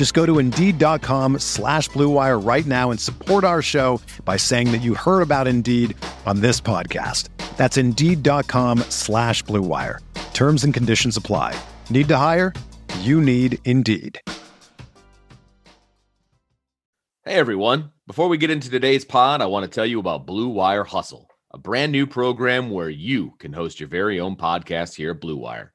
Just go to Indeed.com slash BlueWire right now and support our show by saying that you heard about Indeed on this podcast. That's Indeed.com slash BlueWire. Terms and conditions apply. Need to hire? You need Indeed. Hey everyone. Before we get into today's pod, I want to tell you about Blue Wire Hustle, a brand new program where you can host your very own podcast here at Blue Wire.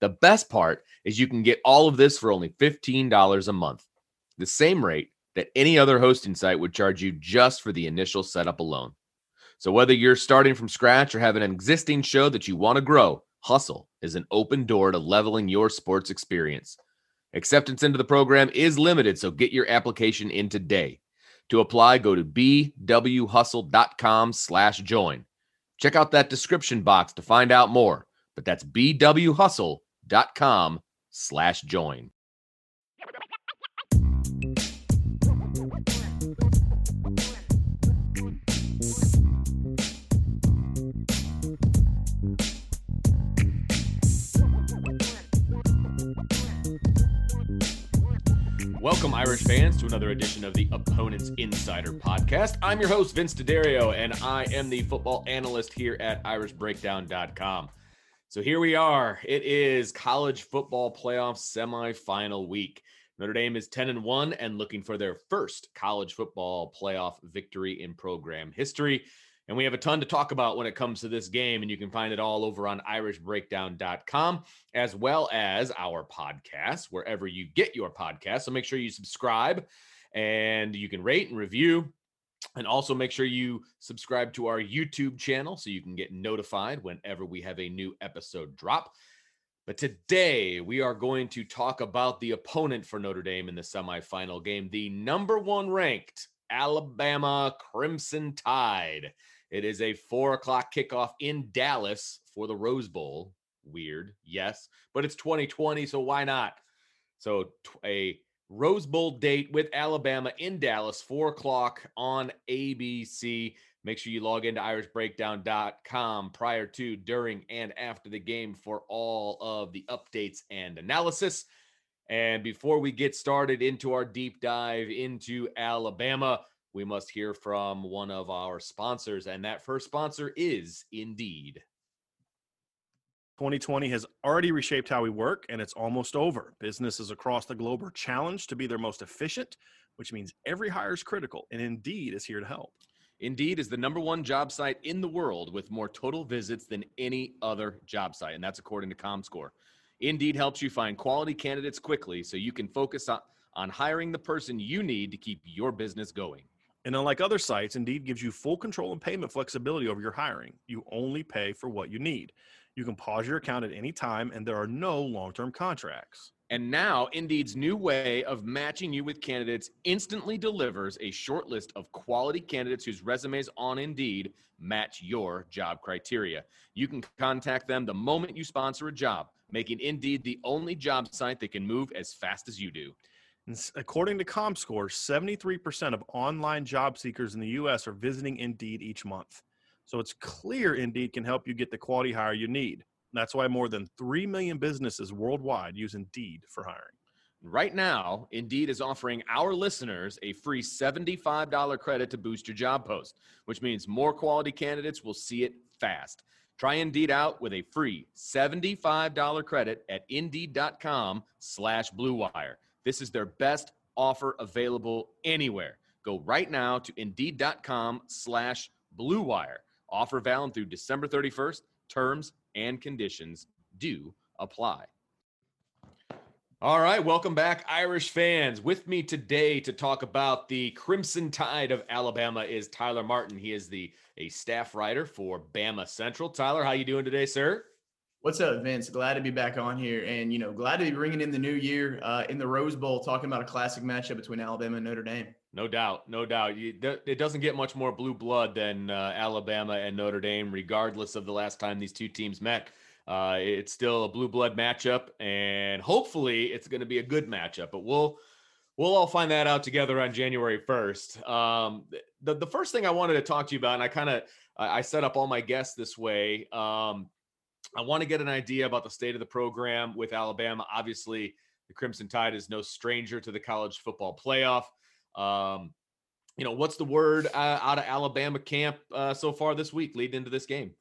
The best part is you can get all of this for only $15 a month, the same rate that any other hosting site would charge you just for the initial setup alone. So, whether you're starting from scratch or have an existing show that you want to grow, Hustle is an open door to leveling your sports experience. Acceptance into the program is limited, so get your application in today. To apply, go to bwhustle.com slash join. Check out that description box to find out more, but that's bwhustle.com slash join. Welcome, Irish fans, to another edition of the Opponents Insider Podcast. I'm your host, Vince D'Addario, and I am the football analyst here at IrishBreakdown.com. So here we are. It is college football playoff semifinal week. Notre Dame is 10 and 1 and looking for their first college football playoff victory in program history. And we have a ton to talk about when it comes to this game. And you can find it all over on irishbreakdown.com, as well as our podcast, wherever you get your podcast. So make sure you subscribe and you can rate and review. And also make sure you subscribe to our YouTube channel so you can get notified whenever we have a new episode drop. But today we are going to talk about the opponent for Notre Dame in the semifinal game, the number one ranked Alabama Crimson Tide. It is a four o'clock kickoff in Dallas for the Rose Bowl. Weird, yes, but it's 2020, so why not? So a Rose Bowl date with Alabama in Dallas, four o'clock on ABC. Make sure you log into irishbreakdown.com prior to, during, and after the game for all of the updates and analysis. And before we get started into our deep dive into Alabama, we must hear from one of our sponsors. And that first sponsor is Indeed. 2020 has already reshaped how we work, and it's almost over. Businesses across the globe are challenged to be their most efficient, which means every hire is critical, and Indeed is here to help. Indeed is the number one job site in the world with more total visits than any other job site, and that's according to ComScore. Indeed helps you find quality candidates quickly so you can focus on, on hiring the person you need to keep your business going. And unlike other sites, Indeed gives you full control and payment flexibility over your hiring. You only pay for what you need. You can pause your account at any time, and there are no long term contracts. And now, Indeed's new way of matching you with candidates instantly delivers a short list of quality candidates whose resumes on Indeed match your job criteria. You can contact them the moment you sponsor a job, making Indeed the only job site that can move as fast as you do. According to ComScore, 73% of online job seekers in the U.S. are visiting Indeed each month. So it's clear Indeed can help you get the quality hire you need. That's why more than 3 million businesses worldwide use Indeed for hiring. Right now, Indeed is offering our listeners a free $75 credit to boost your job post, which means more quality candidates will see it fast. Try Indeed out with a free $75 credit at Indeed.com slash BlueWire. This is their best offer available anywhere. Go right now to Indeed.com slash BlueWire. Offer valid through December 31st. Terms and conditions do apply. All right, welcome back, Irish fans. With me today to talk about the Crimson Tide of Alabama is Tyler Martin. He is the a staff writer for Bama Central. Tyler, how you doing today, sir? What's up, Vince? Glad to be back on here, and you know, glad to be bringing in the new year uh, in the Rose Bowl, talking about a classic matchup between Alabama and Notre Dame. No doubt, no doubt. It doesn't get much more blue blood than uh, Alabama and Notre Dame, regardless of the last time these two teams met. Uh, it's still a blue blood matchup, and hopefully, it's going to be a good matchup. But we'll we'll all find that out together on January first. Um, the the first thing I wanted to talk to you about, and I kind of I set up all my guests this way. Um, I want to get an idea about the state of the program with Alabama. Obviously, the Crimson Tide is no stranger to the college football playoff. Um, you know, what's the word uh, out of Alabama camp uh, so far this week leading into this game?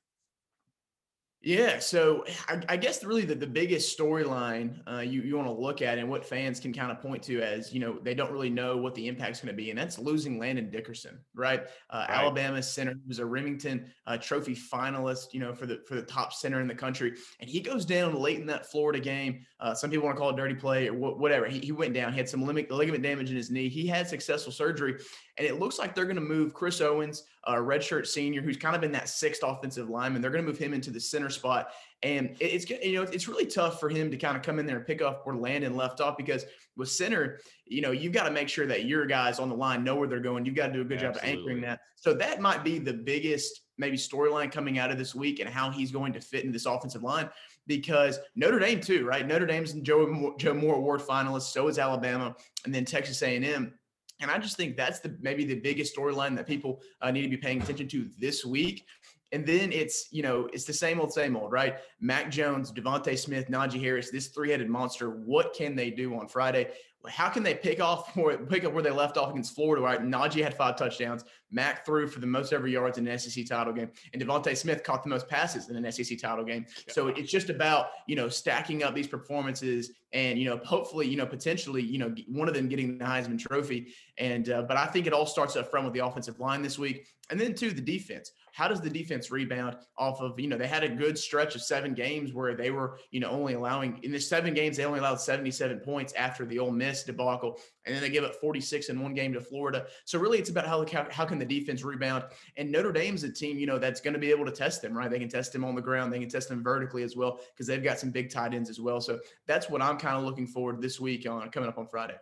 Yeah, so I, I guess really the, the biggest storyline uh, you, you want to look at and what fans can kind of point to as, you know, they don't really know what the impact's going to be, and that's losing Landon Dickerson, right? Uh, right. Alabama center was a Remington uh, Trophy finalist, you know, for the for the top center in the country, and he goes down late in that Florida game. Uh, some people want to call it dirty play or whatever. He, he went down, he had some ligament damage in his knee. He had successful surgery, and it looks like they're going to move Chris Owens, a redshirt senior, who's kind of in that sixth offensive lineman. They're going to move him into the center spot. And it's you know it's really tough for him to kind of come in there and pick up where Landon left off because with center, you know you've got to make sure that your guys on the line know where they're going. You've got to do a good Absolutely. job of anchoring that. So that might be the biggest maybe storyline coming out of this week and how he's going to fit in this offensive line because Notre Dame too, right? Notre Dame's Joe Joe Moore Award finalist, so is Alabama, and then Texas A&M. And I just think that's the maybe the biggest storyline that people uh, need to be paying attention to this week. And then it's, you know, it's the same old, same old, right? Mac Jones, DeVonta Smith, Najee Harris, this three-headed monster. What can they do on Friday? how can they pick off where, pick up where they left off against Florida? Right, Najee had five touchdowns. Mac threw for the most ever yards in an SEC title game, and DeVonta Smith caught the most passes in an SEC title game. So it's just about you know stacking up these performances, and you know hopefully you know potentially you know one of them getting the Heisman Trophy. And uh, but I think it all starts up front with the offensive line this week, and then to the defense. How does the defense rebound off of, you know, they had a good stretch of seven games where they were, you know, only allowing in the seven games, they only allowed 77 points after the Ole Miss debacle. And then they give up 46 in one game to Florida. So really it's about how, how, how can the defense rebound? And Notre Dame's a team, you know, that's going to be able to test them, right? They can test them on the ground. They can test them vertically as well because they've got some big tight ends as well. So that's what I'm kind of looking forward this week on coming up on Friday.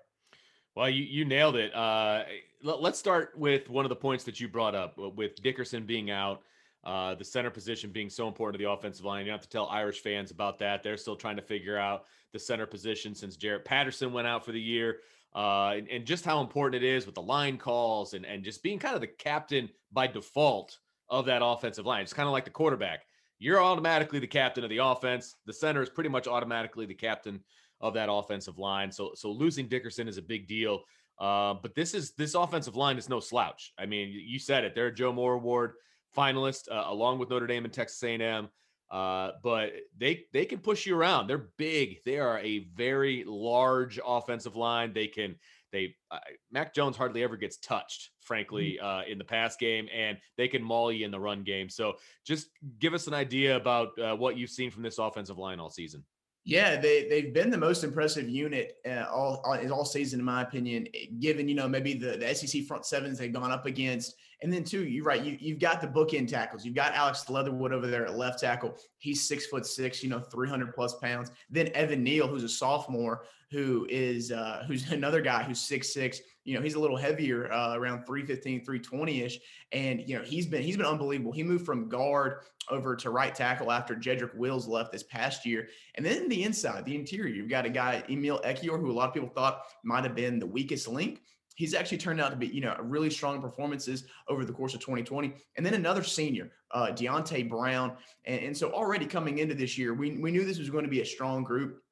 Well, you, you nailed it. Uh, let's start with one of the points that you brought up uh, with Dickerson being out, uh, the center position being so important to the offensive line. You have to tell Irish fans about that. They're still trying to figure out the center position since Jarrett Patterson went out for the year. Uh, and, and, just how important it is with the line calls and, and just being kind of the captain by default of that offensive line. It's kind of like the quarterback. You're automatically the captain of the offense. The center is pretty much automatically the captain of that offensive line. So so losing Dickerson is a big deal. Uh, but this is this offensive line is no slouch. I mean, you said it. They're a Joe Moore Award finalist uh, along with Notre Dame and Texas A&M. Uh, but they they can push you around. They're big. They are a very large offensive line. They can they uh, Mac Jones hardly ever gets touched, frankly, mm-hmm. uh, in the pass game, and they can maul you in the run game. So just give us an idea about uh, what you've seen from this offensive line all season. Yeah, they they've been the most impressive unit uh, all, all all season, in my opinion. Given you know maybe the, the SEC front sevens they've gone up against, and then too, you're right, you you've got the bookend tackles. You've got Alex Leatherwood over there at left tackle. He's six foot six, you know, three hundred plus pounds. Then Evan Neal, who's a sophomore, who is uh, who's another guy who's six six you know, he's a little heavier, uh, around 315, 320 ish. And, you know, he's been, he's been unbelievable. He moved from guard over to right tackle after Jedrick Wills left this past year. And then the inside, the interior, you've got a guy, Emil Ekiyor, who a lot of people thought might have been the weakest link. he's actually turned out to be, you know, really strong performances over the course of 2020. And then another senior, uh, Deonte Brown. And, and so already coming into this year, we, we knew this was going to be a strong group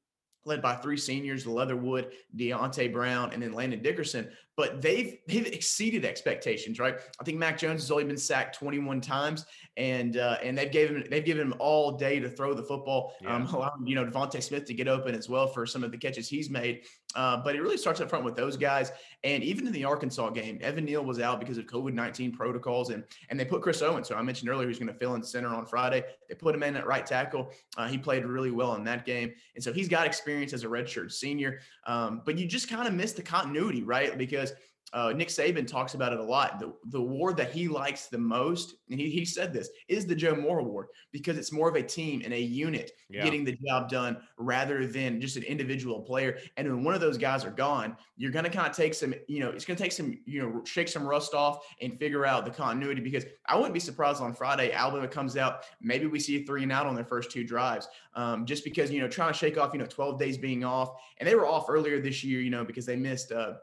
led by three seniors, Leatherwood, Deonte Brown, and then Landon Dickerson but they've they've exceeded expectations, right? I think Mac Jones has only been sacked 21 times, and uh, and they've given they've given him all day to throw the football, yeah. um, allowing you know DeVonta Smith to get open as well for some of the catches he's made. Uh, but it really starts up front with those guys, and even in the Arkansas game, Evan Neal was out because of COVID 19 protocols, and and they put Chris Owens, so I mentioned earlier, who's going to fill in center on Friday. They put him in at right tackle. Uh, he played really well in that game, and so he's got experience as a redshirt senior. Um, but you just kind of miss the continuity, right? Because uh, Nick Saban talks about it a lot. The, the award that he likes the most, and he, he said this, is the Joe Moore Award because it's more of a team and a unit yeah. getting the job done rather than just an individual player. And when one of those guys are gone, you're going to kind of take some, you know, it's going to take some, you know, shake some rust off and figure out the continuity because I wouldn't be surprised on Friday, Alabama comes out, maybe we see a three and out on their first two drives um, just because, you know, trying to shake off, you know, 12 days being off. And they were off earlier this year, you know, because they missed, uh,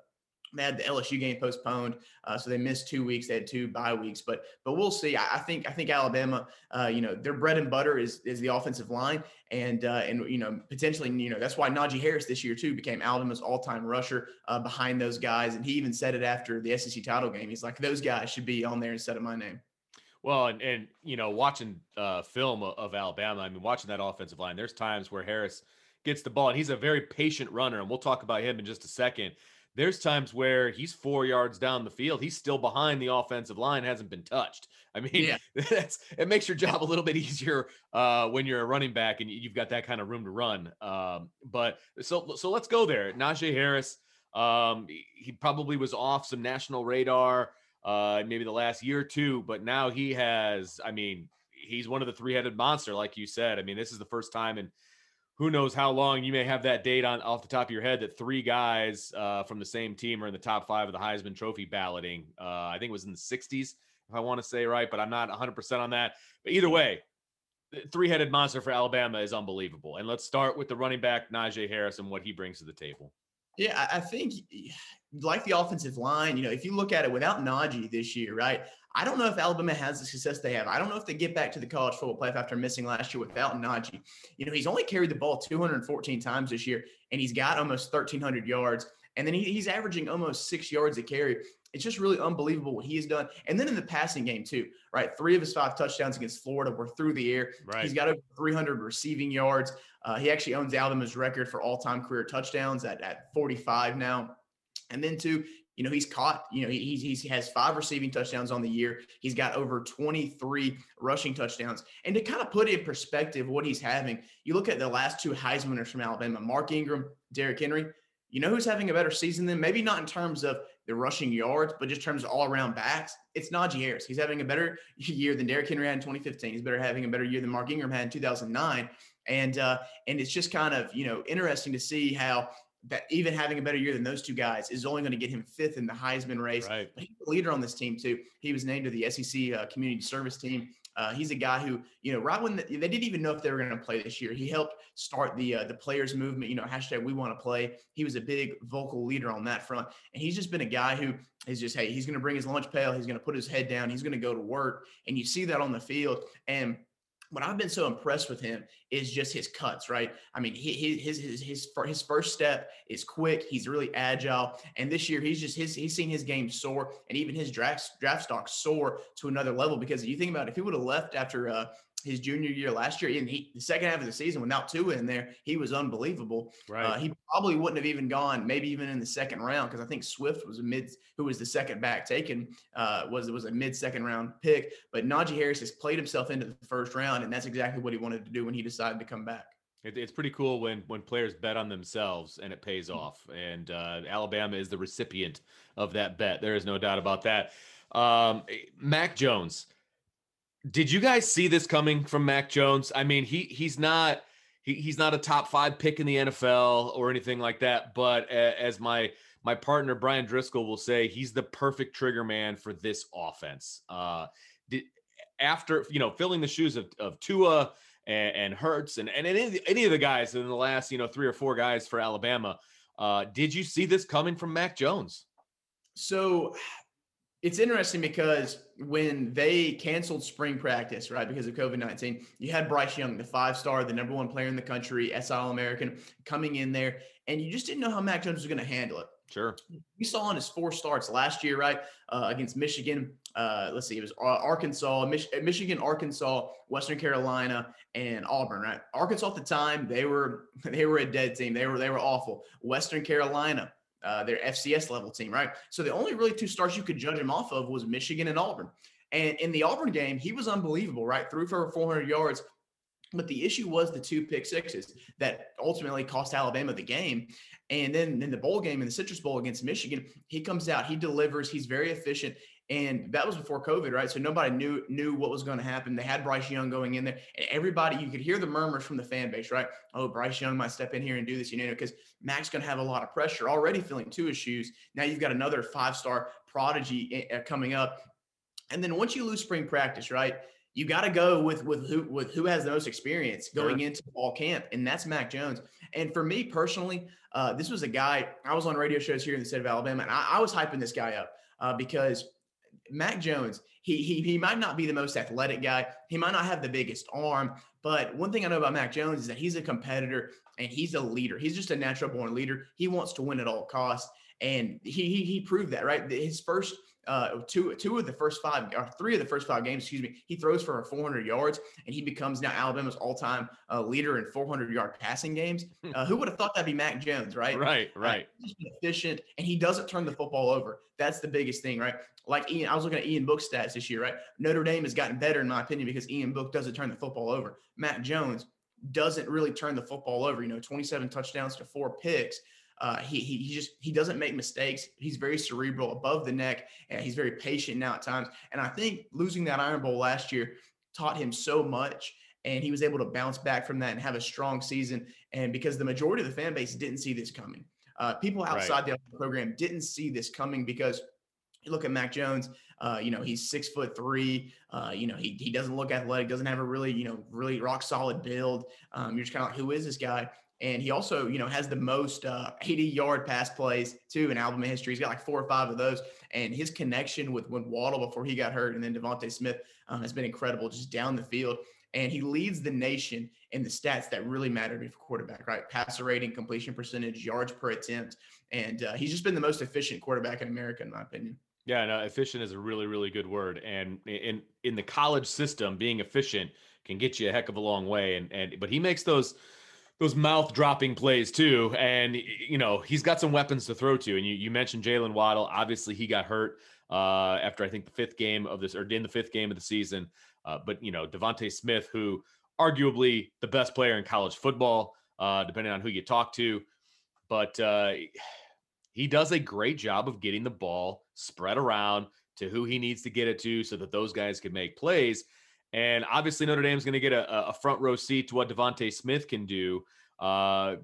they had the LSU game postponed, uh, so they missed two weeks. They had two bye weeks, but but we'll see. I, I think I think Alabama, uh, you know, their bread and butter is is the offensive line, and uh, and you know potentially you know that's why Najee Harris this year too became Alabama's all time rusher uh, behind those guys, and he even said it after the SEC title game. He's like those guys should be on there instead of my name. Well, and, and you know, watching uh, film of, of Alabama, I mean, watching that offensive line, there's times where Harris gets the ball, and he's a very patient runner, and we'll talk about him in just a second there's times where he's four yards down the field, he's still behind the offensive line, hasn't been touched. I mean, yeah. that's it makes your job a little bit easier uh, when you're a running back and you've got that kind of room to run. Um, but so so let's go there. Najee Harris, um, he probably was off some national radar uh, maybe the last year or two, but now he has. I mean, he's one of the three-headed monster, like you said. I mean, this is the first time in who knows how long you may have that date on off the top of your head that three guys uh, from the same team are in the top five of the Heisman Trophy balloting. Uh, I think it was in the 60s, if I want to say right, but I'm not 100% on that. But either way, three headed monster for Alabama is unbelievable. And let's start with the running back, Najee Harris, and what he brings to the table. Yeah, I think like the offensive line, you know, if you look at it without Najee this year, right? I don't know if Alabama has the success they have. I don't know if they get back to the college football playoff after missing last year without Najee. You know, he's only carried the ball 214 times this year, and he's got almost 1,300 yards. And then he, he's averaging almost six yards a carry. It's just really unbelievable what he has done. And then in the passing game, too, right? Three of his five touchdowns against Florida were through the air. Right. He's got over 300 receiving yards. Uh, he actually owns Alabama's record for all time career touchdowns at, at 45 now. And then, too, you know, he's caught, you know, he, he has five receiving touchdowns on the year. He's got over 23 rushing touchdowns. And to kind of put in perspective what he's having, you look at the last two Heismaners from Alabama, Mark Ingram, Derrick Henry. You know who's having a better season than maybe not in terms of the rushing yards, but just terms of all around backs. It's Najee Harris. He's having a better year than Derrick Henry had in 2015. He's better having a better year than Mark Ingram had in 2009. And uh, and it's just kind of you know interesting to see how that even having a better year than those two guys is only going to get him fifth in the Heisman race. Right. But he's a leader on this team too. He was named to the SEC uh, Community Service Team. Uh, he's a guy who, you know, right when the, they didn't even know if they were going to play this year, he helped start the uh, the players movement. You know, hashtag We Want to Play. He was a big vocal leader on that front, and he's just been a guy who is just, hey, he's going to bring his lunch pail, he's going to put his head down, he's going to go to work, and you see that on the field. And what I've been so impressed with him is just his cuts, right? I mean, he, his his his his first step is quick. He's really agile, and this year he's just his he's seen his game soar, and even his draft draft stock soar to another level. Because you think about it, if he would have left after uh, his junior year last year, and he, the second half of the season without Tua in there, he was unbelievable. Right. Uh, he probably wouldn't have even gone, maybe even in the second round, because I think Swift was a mid, who was the second back taken, uh, was was a mid second round pick. But Najee Harris has played himself into the first round, and that's exactly what he wanted to do when he decided to come back. It, it's pretty cool when when players bet on themselves and it pays mm-hmm. off. And uh, Alabama is the recipient of that bet. There is no doubt about that. Um, Mac Jones did you guys see this coming from Mac Jones? I mean, he he's not he, he's not a top five pick in the NFL or anything like that. But as my my partner Bryan Driskell will say, he's the perfect trigger man for this offense. Uh, did, after you know filling the shoes of, of Tua and, and Hurts and, and any, any of the guys in the last you know three or four guys for Alabama, uh, did you see this coming from Mac Jones? So it's interesting because when they canceled spring practice, right, because of COVID 19, you had Bryce Young, the five star, the number one player in the country, SI American, coming in there, and you just didn't know how Mac Jones was going to handle it. Sure. We saw in his four starts last year, right, uh, against Michigan. Uh, let's see, it was Arkansas, Mich- Michigan, Arkansas, Western Carolina, and Auburn. Right, Arkansas at the time they were they were a dead team. They were they were awful. Western Carolina, uh, their FCS level team, right? So the only really two stars you could judge him off of was Michigan and Auburn. And in the Auburn game, he was unbelievable, right? Threw for 400 yards. But the issue was the two pick sixes that ultimately cost Alabama the game. And then in the bowl game, in the Citrus Bowl against Michigan, he comes out, he delivers, he's very efficient. And that was before COVID, right? So nobody knew knew what was going to happen. They had Bryce Young going in there, and everybody you could hear the murmurs from the fan base, right? Oh, Bryce Young might step in here and do this, you know, because Mac's going to have a lot of pressure already filling his shoes. Now you've got another five star prodigy eh, eh, coming up, and then once you lose spring practice, right? You got to go with with who with who has the most experience going sure. into fall camp, and that's Mac Jones. And for me personally, uh, this was a guy I was on radio shows here in the state of Alabama, and I, I was hyping this guy up uh, because Mac Jones, he, he he might not be the most athletic guy. He might not have the biggest arm, but one thing I know about Mac Jones is that he's a competitor and he's a leader. He's just a natural born leader. He wants to win at all costs, and he he, he proved that. Right, his first uh, two two of the first five or three of the first five games, excuse me, he throws for 400 yards, and he becomes now Alabama's all-time uh, leader in 400 yard passing games. Uh, who would have thought that'd be Mac Jones, right? Right, right. He's efficient, and he doesn't turn the football over. That's the biggest thing, right? Like Ian, I was looking at Ian Book's stats this year, right? Notre Dame has gotten better in my opinion because Ian Book doesn't turn the football over. Mac Jones doesn't really turn the football over. You know, 27 touchdowns to four picks. Uh, he, he, he just he doesn't make mistakes. He's very cerebral, above the neck, and he's very patient now at times. And I think losing that Iron Bowl last year taught him so much, and he was able to bounce back from that and have a strong season. And because the majority of the fan base didn't see this coming, uh, people outside right. the program didn't see this coming because you look at Mac Jones. Uh, you know, he's six foot three. Uh, you know, he, he doesn't look athletic, doesn't have a really, you know, really rock solid build. Um, you're just kind of like, who is this guy? And he also, you know, has the most uh, 80 yard pass plays too in Alabama history. He's got like four or five of those. And his connection with when Waddle before he got hurt and then DeVonta Smith um, has been incredible just down the field. And he leads the nation in the stats that really matter to me for quarterback, right? Passer rating, completion percentage, yards per attempt. And uh, he's just been the most efficient quarterback in America, in my opinion. Yeah, no, efficient is a really, really good word. And in in the college system, being efficient can get you a heck of a long way. And and but he makes those those mouth dropping plays too. And you know, he's got some weapons to throw to. And you, you mentioned Jaylen Waddle. Obviously, he got hurt uh, after I think the fifth game of this, or in the fifth game of the season. Uh, but you know, DeVonta Smith, who arguably the best player in college football, uh, depending on who you talk to, but uh, he does a great job of getting the ball spread around to who he needs to get it to, so that those guys can make plays. And obviously, Notre Dame's going to get a, a, front row seat to what DeVonta Smith can do. Uh,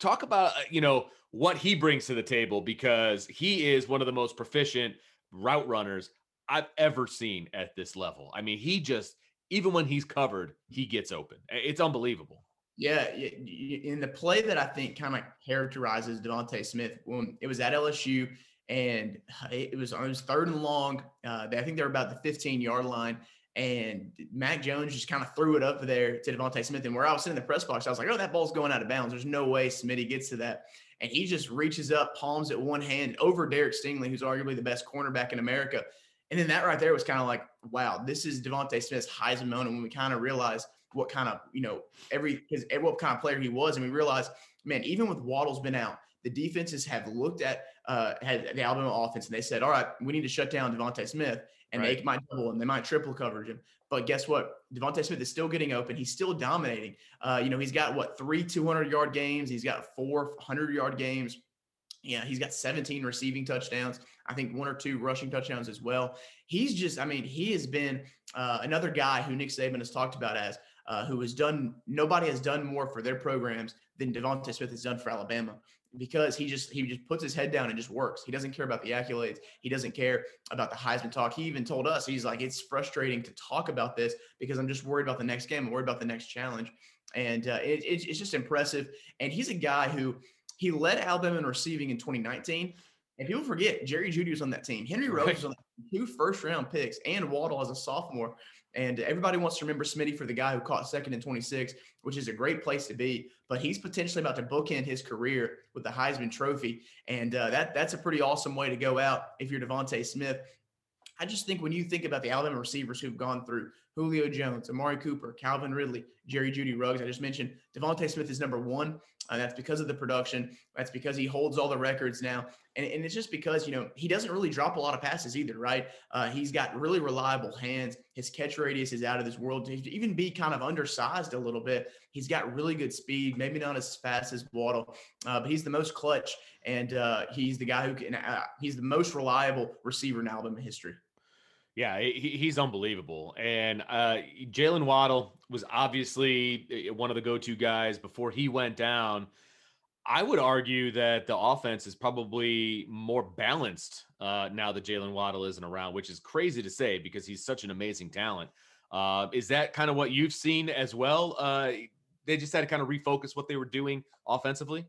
talk about uh, you know what he brings to the table because he is one of the most proficient route runners I've ever seen at this level. I mean, he just even when he's covered, he gets open. It's unbelievable. Yeah, in the play that I think kind of characterizes DeVonta Smith, when it was at LSU, and it was it was third and long. Uh, I think they were about the 15 yard line, and Mac Jones just kind of threw it up there to DeVonta Smith. And where I was sitting in the press box, I was like, "Oh, that ball's going out of bounds. There's no way Smitty gets to that." And he just reaches up, palms at one hand over Derek Stingley, who's arguably the best cornerback in America. And then that right there was kind of like, wow, this is DeVonta Smith's Heisman moment when we kind of realized what kind of, you know, every his what kind of player he was. And we realized, man, even with Waddle's been out, the defenses have looked at uh, had the Alabama offense and they said, all right, we need to shut down DeVonta Smith and right. they might double him, they might triple coverage him. But guess what? DeVonta Smith is still getting open. He's still dominating. Uh, you know, he's got what three 200 yard games. He's got four 100 yard games. Yeah, he's got 17 receiving touchdowns. I think one or two rushing touchdowns as well. He's just, I mean, he has been uh, another guy who Nick Saban has talked about as uh, who has done, nobody has done more for their programs than DeVonta Smith has done for Alabama because he just he just puts his head down and just works. He doesn't care about the accolades. He doesn't care about the Heisman talk. He even told us he's like it's frustrating to talk about this because I'm just worried about the next game. I'm worried about the next challenge, and uh, it, it, it's just impressive. And he's a guy who he led Alabama in receiving in 2019. And people forget Jerry Jeudy was on that team. Henry right. was on two first round picks and Waddle as a sophomore. And everybody wants to remember Smitty for the guy who caught second and 26, which is a great place to be. But he's potentially about to bookend his career with the Heisman Trophy, and uh, that that's a pretty awesome way to go out if you're DeVonta Smith. I just think when you think about the Alabama receivers who've gone through Julio Jones, Amari Cooper, Calvin Ridley, Jerry Jeudy Ruggs, I just mentioned DeVonta Smith is number one. Uh, that's because of the production. That's because he holds all the records now. And, and it's just because, you know, he doesn't really drop a lot of passes either, right? Uh, he's got really reliable hands. His catch radius is out of this world. To even be kind of undersized a little bit, he's got really good speed, maybe not as fast as Waddle, uh, but he's the most clutch. And uh, he's the guy who can, uh, he's the most reliable receiver in Alabama history. Yeah, he, he's unbelievable. And uh, Jaylen Waddle was obviously eh, one of the go to guys before he went down. I would argue that the offense is probably more balanced uh, now that Jaylen Waddle isn't around, which is crazy to say because he's such an amazing talent. Uh, is that kind of what you've seen as well? Uh, they just had to kind of refocus what they were doing offensively.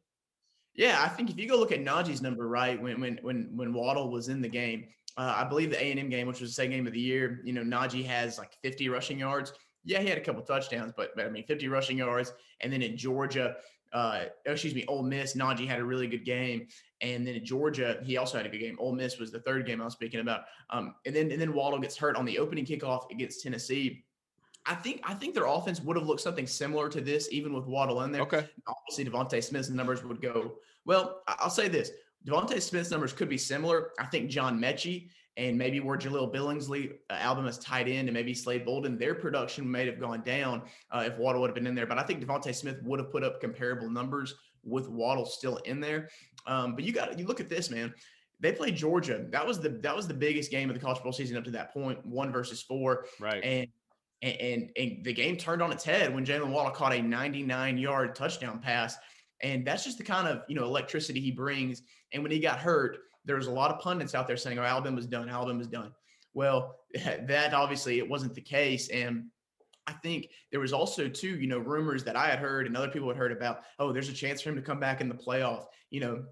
Yeah, I think if you go look at Najee's number, right, when when when when Waddle was in the game, uh, I believe the A and M game, which was the second game of the year, you know, Najee has like 50 rushing yards. Yeah, he had a couple touchdowns, but, but I mean, 50 rushing yards. And then in Georgia, uh, excuse me, Ole Miss, Najee had a really good game. And then in Georgia, he also had a good game. Ole Miss was the third game I was speaking about. Um, and then and then Waddle gets hurt on the opening kickoff against Tennessee. I think I think their offense would have looked something similar to this, even with Waddle in there. Okay. Obviously, DeVonta Smith's numbers would go well. I'll say this: DeVonta Smith's numbers could be similar. I think John Metchie and maybe where Jahleel Billingsley, album Alabama's tight end, and maybe Slade Bolden, their production may have gone down uh, if Waddle would have been in there. But I think DeVonta Smith would have put up comparable numbers with Waddle still in there. Um, but you got you look at this, man. They played Georgia. That was the that was the biggest game of the college football season up to that point, one versus four. Right. And and, and, and the game turned on its head when Jaylen Waddle caught a 99 yard touchdown pass. And that's just the kind of you know electricity he brings. And when he got hurt, there was a lot of pundits out there saying, "Oh, Alabama's done. Alabama's done." Well, that obviously it wasn't the case, and I think there was also too, you know, rumors that I had heard and other people had heard about. Oh, there's a chance for him to come back in the playoff. You know,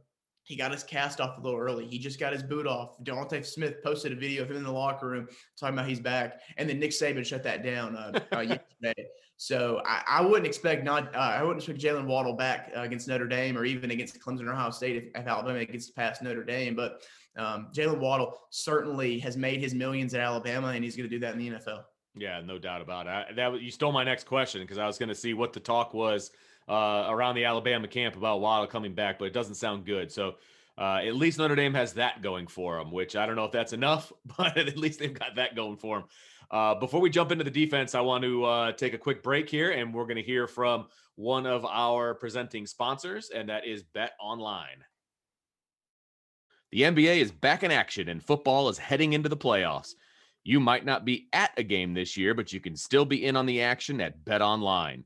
he got his cast off a little early. He just got his boot off. DeVonta Smith posted a video of him in the locker room talking about he's back, and then Nick Saban shut that down uh, uh, yesterday. So I, I, wouldn't expect not. Uh, I wouldn't expect Jaylen Waddle back uh, against Notre Dame or even against Clemson or Ohio State if, if Alabama gets past Notre Dame. But um, Jaylen Waddle certainly has made his millions at Alabama, and he's going to do that in the NFL. Yeah, no doubt about it. that you stole my next question because I was going to see what the talk was uh, around the Alabama camp about Waddle coming back, but it doesn't sound good. So uh, at least Notre Dame has that going for them, which I don't know if that's enough, but at least they've got that going for them. Uh, before we jump into the defense, I want to uh, take a quick break here, and we're going to hear from one of our presenting sponsors, and that is Bet Online. The NBA is back in action, and football is heading into the playoffs. You might not be at a game this year, but you can still be in on the action at Bet Online.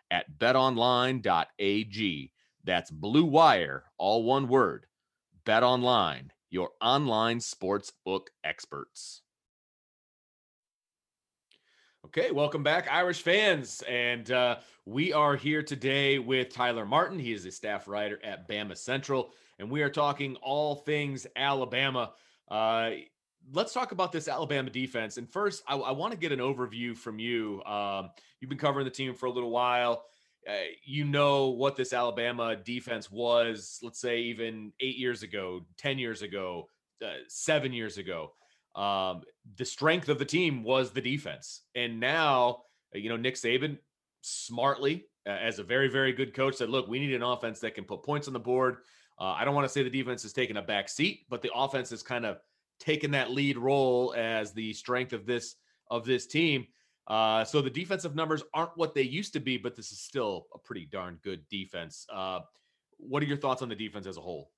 at betonline.ag. That's Blue Wire, all one word. BetOnline, your online sports book experts. Okay, welcome back, Irish fans. And uh, we are here today with Tyler Martin. He is a staff writer at Bama Central, and we are talking all things Alabama. Uh, let's talk about this Alabama defense. And first, I, I want to get an overview from you. Um, you've been covering the team for a little while. Uh, you know what this Alabama defense was, let's say, even eight years ago, 10 years ago, uh, seven years ago. Um, the strength of the team was the defense. And now, uh, you know, Nick Saban smartly, uh, as a very, very good coach, said, look, we need an offense that can put points on the board. Uh, I don't want to say the defense has taken a back seat, but the offense has kind of taken that lead role as the strength of this of this team. Uh, so the defensive numbers aren't what they used to be, but this is still a pretty darn good defense. Uh, what are your thoughts on the defense as a whole?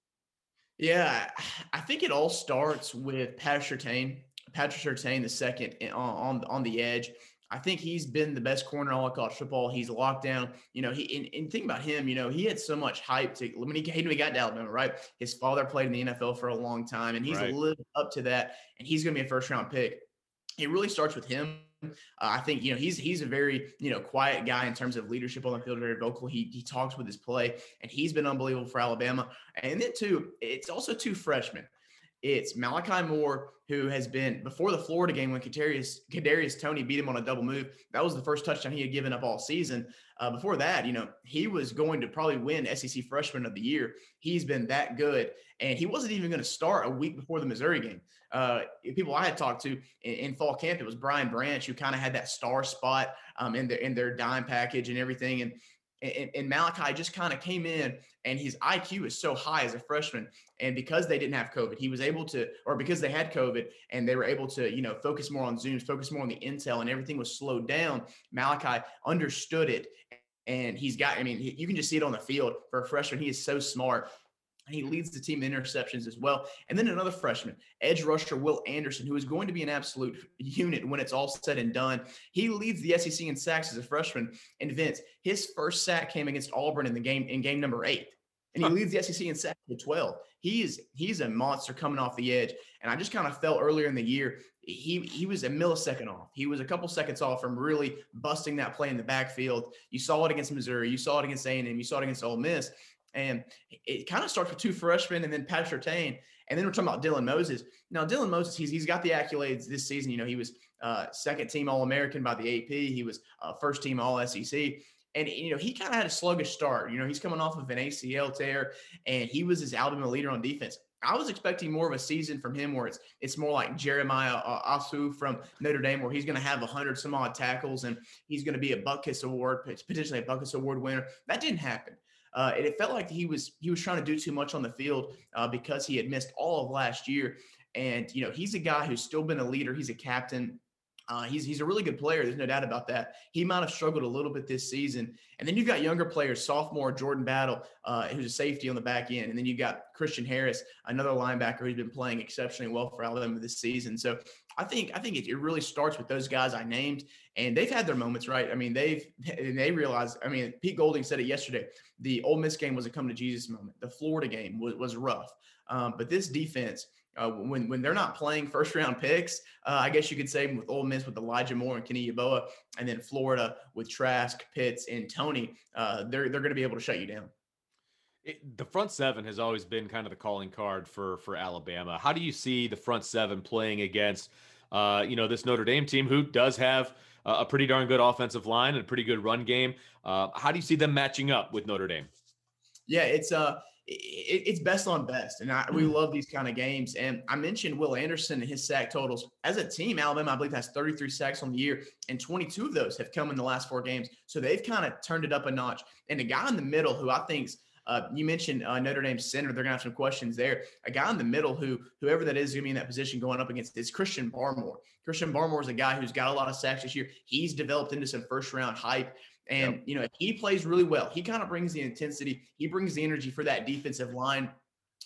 Yeah, I think it all starts with Patrick Surtain. Patrick Surtain, the second on, on on the edge. I think he's been the best corner all of college football. He's locked down. You know, he and, and think about him. You know, he had so much hype to when he, when he got to Alabama, right? His father played in the NFL for a long time, and he's right. lived up to that. And he's going to be a first round pick. It really starts with him. Uh, I think you know he's he's a very you know quiet guy in terms of leadership on the field, very vocal. He he talks with his play, and he's been unbelievable for Alabama. And then too, it's also two freshmen. It's Malachi Moore, who has been before the Florida game when Kadarius, Kadarius Toney beat him on a double move. That was the first touchdown he had given up all season. Uh, before that, you know, he was going to probably win SEC Freshman of the Year. He's been that good, and he wasn't even going to start a week before the Missouri game. Uh, people I had talked to in, in fall camp, it was Brian Branch who kind of had that star spot um, in their in their dime package and everything, and and, and Malachi just kind of came in and his IQ is so high as a freshman. And because they didn't have COVID, he was able to, or because they had COVID and they were able to, you know, focus more on Zooms, focus more on the intel and everything was slowed down. Malachi understood it. And he's got, I mean, you can just see it on the field for a freshman. He is so smart. He leads the team in interceptions as well. And then another freshman, edge rusher Will Anderson, who is going to be an absolute unit when it's all said and done. He leads the SEC in sacks as a freshman. And Vince, his first sack came against Auburn in the game in game number eight. And he leads the SEC in sacks with 12. He's he's a monster coming off the edge. And I just kind of felt earlier in the year he he was a millisecond off. He was a couple seconds off from really busting that play in the backfield. You saw it against Missouri. You saw it against A&M. You saw it against Ole Miss. And it kind of starts with two freshmen and then Patrick Surtain. And then we're talking about Dylan Moses. Now, Dylan Moses, he's, he's got the accolades this season. You know, he was uh, second team All American by the AP, he was uh, first team All SEC. And, you know, he kind of had a sluggish start. You know, he's coming off of an ACL tear and he was his Alabama leader on defense. I was expecting more of a season from him where it's it's more like Jeremiah uh, Asu from Notre Dame, where he's going to have 100 some odd tackles and he's going to be a Butkus Award, potentially a Butkus Award winner. That didn't happen. Uh, and it felt like he was he was trying to do too much on the field uh, because he had missed all of last year. And you know he's a guy who's still been a leader. He's a captain. Uh, he's he's a really good player. There's no doubt about that. He might have struggled a little bit this season. And then you've got younger players, sophomore Jordan Battle, uh, who's a safety on the back end, and then you have got Christian Harris, another linebacker who's been playing exceptionally well for Alabama this season. So I think I think it, it really starts with those guys I named, and they've had their moments, right? I mean, they've and they realize. I mean, Pete Golding said it yesterday. The Ole Miss game was a come to Jesus moment. The Florida game was was rough, um, but this defense uh, when when they're not playing first round picks, uh, I guess you could say with Ole Miss with Elijah Moore and Kenny Yeboah, and then Florida with Trask, Pitts, and Toney, uh, they're they're going to be able to shut you down. It, the front seven has always been kind of the calling card for for Alabama. How do you see the front seven playing against, uh, you know, this Notre Dame team who does have a pretty darn good offensive line and a pretty good run game? Uh, how do you see them matching up with Notre Dame? Yeah, it's uh it, it's best on best. And I, we mm. love these kind of games. And I mentioned Will Anderson and his sack totals. As a team, Alabama, I believe, has 33 sacks on the year, and 22 of those have come in the last four games. So they've kind of turned it up a notch. And a guy in the middle who I think's uh, you mentioned uh, Notre Dame center. They're gonna have some questions there. A guy in the middle who, whoever that is, gonna be in that position going up against is Christian Barmore. Christian Barmore is a guy who's got a lot of sacks this year. He's developed into some first round hype. And, yep. you know, if he plays really well, he kind of brings the intensity, he brings the energy for that defensive line.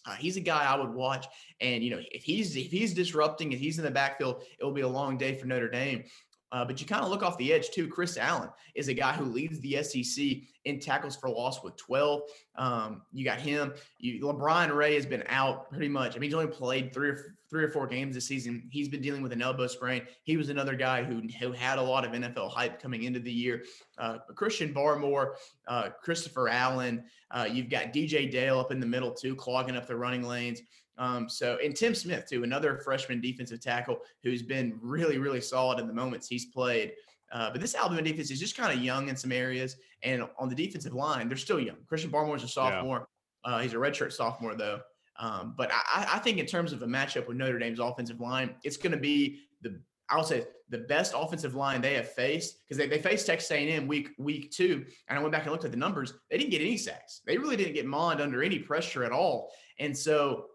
Uh, he's a guy I would watch, and you know if he's if he's disrupting, if he's in the backfield, it will be a long day for Notre Dame. Uh, but you kind of look off the edge too. Chris Allen is a guy who leads the SEC in tackles for loss with 12. Um, you got him. You, LaBryan Ray has been out pretty much. I mean, he's only played three or three or four games this season. He's been dealing with an elbow sprain. He was another guy who, who had a lot of NFL hype coming into the year. Uh, Christian Barmore, uh, Christopher Allen. Uh, you've got DJ Dale up in the middle too, clogging up the running lanes. Um, so, and Tim Smith, too, another freshman defensive tackle who's been really, really solid in the moments he's played. Uh, but this Alabama defense is just kind of young in some areas. And on the defensive line, they're still young. Christian Barmore's a sophomore. Yeah. Uh, he's a redshirt sophomore, though. Um, but I, I, think in terms of a matchup with Notre Dame's offensive line, it's going to be the I would say the best offensive line they have faced because they, they faced Texas A&M week week two, and I went back and looked at the numbers. They didn't get any sacks. They really didn't get mauled under any pressure at all. And so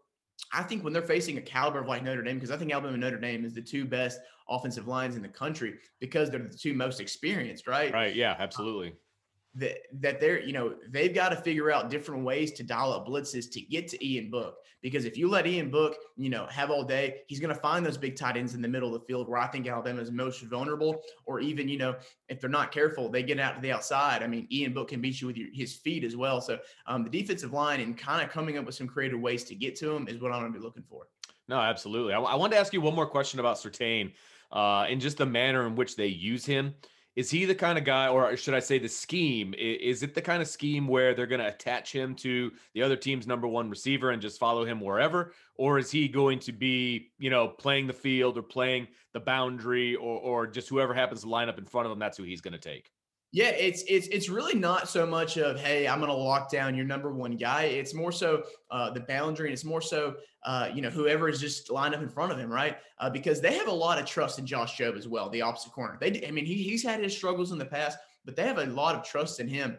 I think when they're facing a caliber of like Notre Dame, because I think Alabama and Notre Dame is the two best offensive lines in the country because they're the two most experienced, right? Right. Yeah. Uh, absolutely. That that they're you know they've got to figure out different ways to dial up blitzes to get to Ian Book because if you let Ian Book you know have all day he's going to find those big tight ends in the middle of the field where I think Alabama is most vulnerable or even you know if they're not careful they get out to the outside I mean Ian Book can beat you with your, his feet as well so um, the defensive line and kind of coming up with some creative ways to get to him is what I'm going to be looking for. No, absolutely. I, wanted to ask you one more question about Surtain uh, and just the manner in which they use him. Is he the kind of guy, or should I say the scheme? Is it the kind of scheme where they're going to attach him to the other team's number one receiver and just follow him wherever? Or is he going to be, you know, playing the field or playing the boundary or, or just whoever happens to line up in front of him, that's who he's going to take? Yeah, it's it's it's really not so much of hey, I'm going to lock down your number one guy. It's more so uh, the boundary, and it's more so uh, you know whoever is just lined up in front of him, right? Uh, because they have a lot of trust in Josh Jobe as well, the opposite corner. They, I mean, he, he's had his struggles in the past, but they have a lot of trust in him.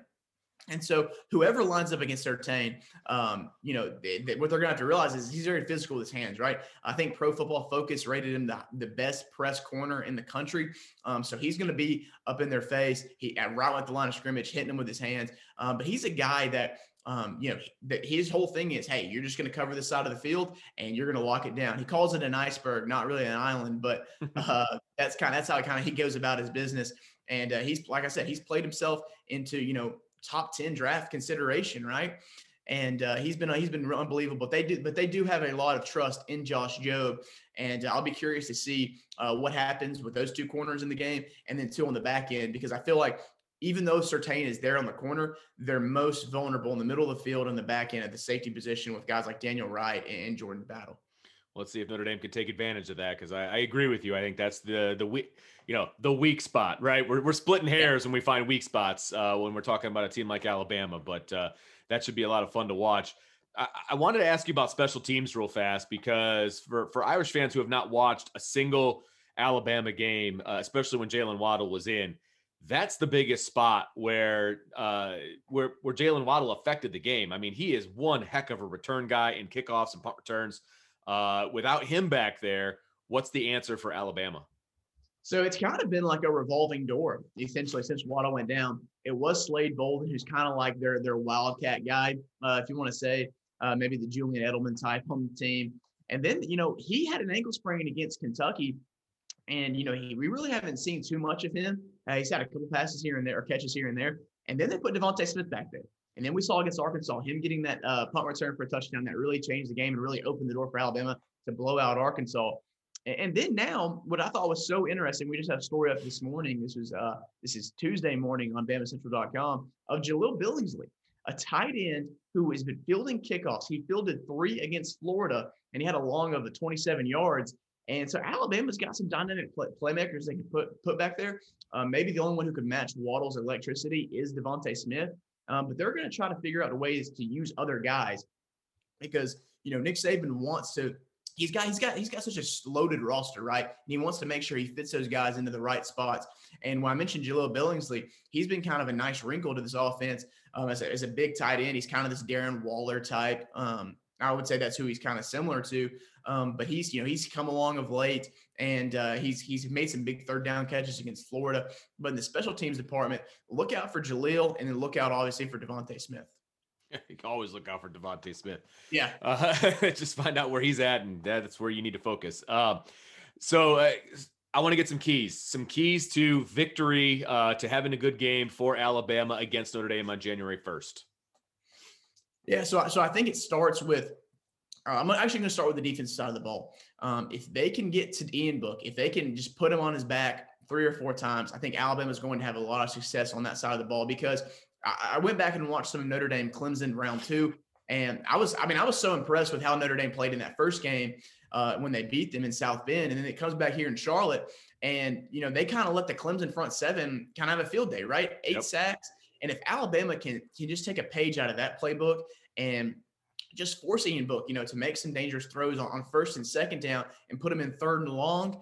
And so, whoever lines up against Surtain, um, you know, they, they, what they're going to have to realize is he's very physical with his hands, right? I think Pro Football Focus rated him the, the best press corner in the country. Um, so he's going to be up in their face, he right at the line of scrimmage, hitting them with his hands. Um, but he's a guy that um, you know, that his whole thing is, hey, you're just going to cover this side of the field and you're going to lock it down. He calls it an iceberg, not really an island, but uh, that's kind of that's how kind of he goes about his business. And uh, he's like I said, he's played himself into you know top 10 draft consideration, right? And uh, he's been he's been unbelievable. But they do, but they do have a lot of trust in Josh Jobe, and I'll be curious to see uh, what happens with those two corners in the game, and then two on the back end, because I feel like even though Surtain is there on the corner, they're most vulnerable in the middle of the field and the back end at the safety position with guys like Daniel Wright and Jordan Battle. Let's see if Notre Dame can take advantage of that because I, I, agree with you. I think that's the the weak, you know, the weak spot, right? We're, we're splitting hairs yeah. when we find weak spots uh, when we're talking about a team like Alabama, but uh, that should be a lot of fun to watch. I, I, wanted to ask you about special teams real fast because for for Irish fans who have not watched a single Alabama game, uh, especially when Jaylen Waddle was in, that's the biggest spot where uh, where where Jaylen Waddle affected the game. I mean, he is one heck of a return guy in kickoffs and punt returns. Uh, without him back there, what's the answer for Alabama? So it's kind of been like a revolving door, essentially, since Waddle went down. It was Slade Bolden, who's kind of like their their wildcat guy, uh, if you want to say, uh, maybe the Julian Edelman type on the team. And then, you know, he had an ankle sprain against Kentucky, and you know, he, we really haven't seen too much of him. Uh, he's had a couple passes here and there, or catches here and there. And then they put DeVonta Smith back there. And then we saw against Arkansas him getting that uh, punt return for a touchdown that really changed the game and really opened the door for Alabama to blow out Arkansas. And, then now, what I thought was so interesting, we just had a story up this morning. This was uh, this is Tuesday morning on BamaCentral.com of Jahleel Billingsley, a tight end who has been fielding kickoffs. He fielded three against Florida, and he had a long of the 27 yards. And so Alabama's got some dynamic play- playmakers they can put put back there. Um, maybe the only one who could match Waddle's electricity is DeVonta Smith. Um, but they're going to try to figure out ways to use other guys because you know Nick Saban wants to. He's got he's got he's got such a loaded roster, right? And he wants to make sure he fits those guys into the right spots. And when I mentioned Jahleel Billingsley, he's been kind of a nice wrinkle to this offense um, as, a, as a big tight end. He's kind of this Darren Waller type. Um, I would say that's who he's kind of similar to. Um, but he's, you know, he's come along of late and uh, he's he's made some big third down catches against Florida. But in the special teams department, look out for Jahleel and then look out obviously for DeVonta Smith. You can always look out for DeVonta Smith. Yeah. Uh, just find out where he's at, and that's where you need to focus. Um, so uh, I want to get some keys, some keys to victory, uh, to having a good game for Alabama against Notre Dame on January 1st. Yeah. So, so I think it starts with uh, I'm actually going to start with the defense side of the ball. Um, if they can get to Ian Book, if they can just put him on his back three or four times, I think Alabama is going to have a lot of success on that side of the ball because I, I went back and watched some Notre Dame Clemson round two. And I was, I mean, I was so impressed with how Notre Dame played in that first game uh, when they beat them in South Bend. And then it comes back here in Charlotte. And, you know, they kind of let the Clemson front seven kind of have a field day, right? Eight yep. sacks. And if Alabama can, can just take a page out of that playbook and just forcing Ian Book, you know, to make some dangerous throws on, on first and second down and put them in third and long.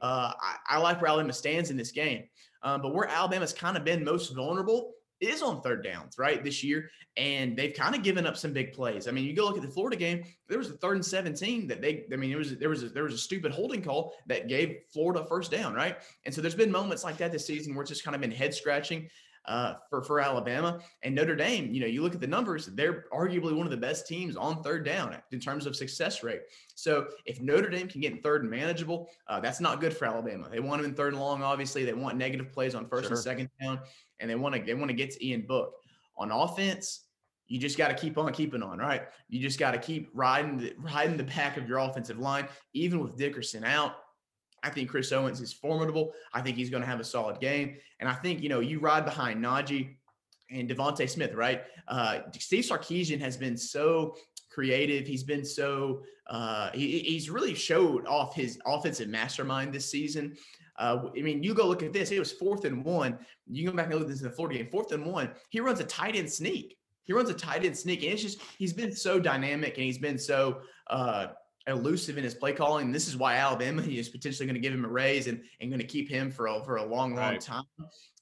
Uh, I, I, like where Alabama stands in this game. Um, but where Alabama's kind of been most vulnerable is on third downs, right, this year. And they've kind of given up some big plays. I mean, you go look at the Florida game, there was a third and 17 that they, I mean, there was, there was, a, there was a stupid holding call that gave Florida first down, right? And so there's been moments like that this season where it's just kind of been head scratching. Uh, for for Alabama and Notre Dame. You know, you look at the numbers; they're arguably one of the best teams on third down in terms of success rate. So if Notre Dame can get in third and manageable, uh, that's not good for Alabama. They want them in third and long. Obviously, they want negative plays on first sure. and second down, and they want to they want to get to Ian Book on offense you just got to keep on keeping on, right? You just got to keep riding the, riding the back of your offensive line, even with Dickerson out. I think Chris Owens is formidable. I think he's going to have a solid game, and I think you know you ride behind Najee and DeVonta Smith, right? Uh, Steve Sarkisian has been so creative. He's been so uh, he, he's really showed off his offensive mastermind this season. Uh, I mean, you go look at this. It was fourth and one. You go back and look at this in the Florida game. Fourth and one. He runs a tight end sneak. He runs a tight end sneak, and it's just he's been so dynamic and he's been so uh, elusive in his play calling. This is why Alabama is potentially going to give him a raise and, and going to keep him for a, for a long, long right. time.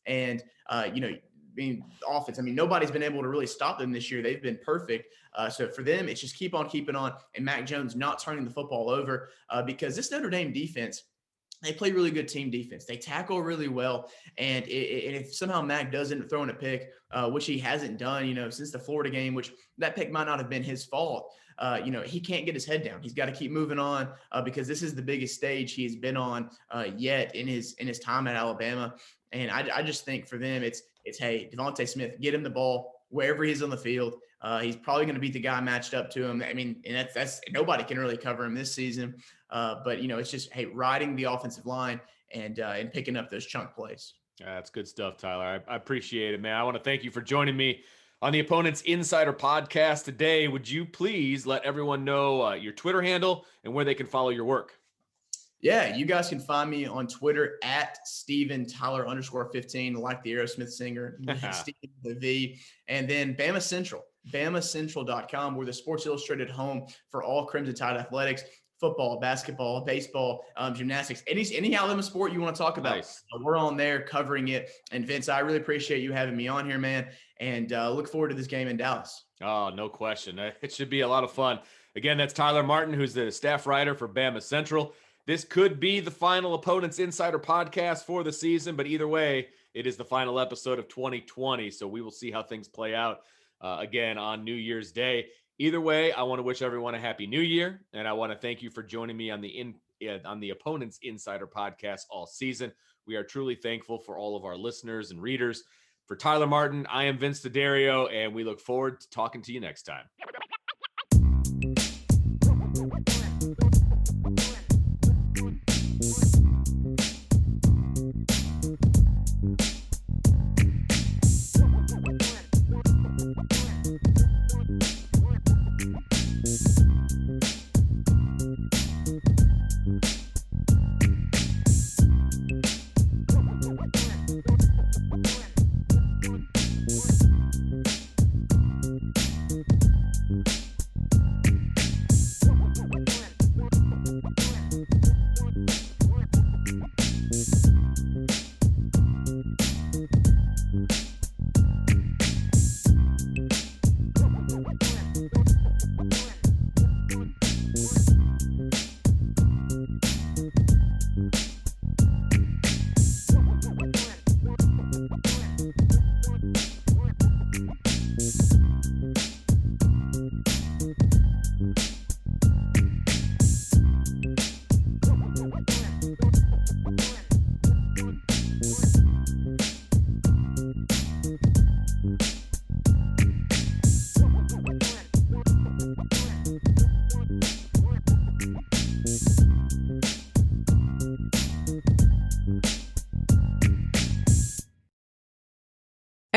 And uh, you know, I mean, offense. I mean, nobody's been able to really stop them this year. They've been perfect. Uh, so for them, it's just keep on keeping on, and Mac Jones not turning the football over uh, because this Notre Dame defense they play really good team defense. They tackle really well, and, it, and if somehow Mac doesn't throw in a pick, uh, which he hasn't done, you know, since the Florida game, which that pick might not have been his fault. Uh, you know, he can't get his head down. He's got to keep moving on uh, because this is the biggest stage he has been on uh, yet in his in his time at Alabama. And I, I just think for them, it's it's hey, DeVonta Smith, get him the ball wherever he's on the field. Uh, he's probably going to beat the guy matched up to him. I mean, and that's that's nobody can really cover him this season. Uh, but you know, it's just hey, riding the offensive line and uh, and picking up those chunk plays. That's good stuff, Tyler. I, I appreciate it, man. I want to thank you for joining me on the Opponents Insider podcast today. Would you please let everyone know uh, your Twitter handle and where they can follow your work? Yeah, you guys can find me on Twitter at Steven Tyler underscore 15, like the Aerosmith singer, Steven the V, and then Bama Central, BamaCentral.com. We're the Sports Illustrated home for all Crimson Tide athletics football, basketball, baseball, um, gymnastics, any any Alabama sport you want to talk about. Nice. Uh, we're on there covering it. And Vince, I really appreciate you having me on here, man. And uh, look forward to this game in Dallas. Oh, no question. Uh, it should be a lot of fun. Again, that's Tyler Martin, who's the staff writer for Bama Central. This could be the final Opponents Insider podcast for the season, but either way, it is the final episode of 2020. So we will see how things play out uh, again on New Year's Day. Either way, I want to wish everyone a happy new year, and I want to thank you for joining me on the in on the opponents insider podcast all season. We are truly thankful for all of our listeners and readers. For Tyler Martin, I am Vince D'Addario, and we look forward to talking to you next time.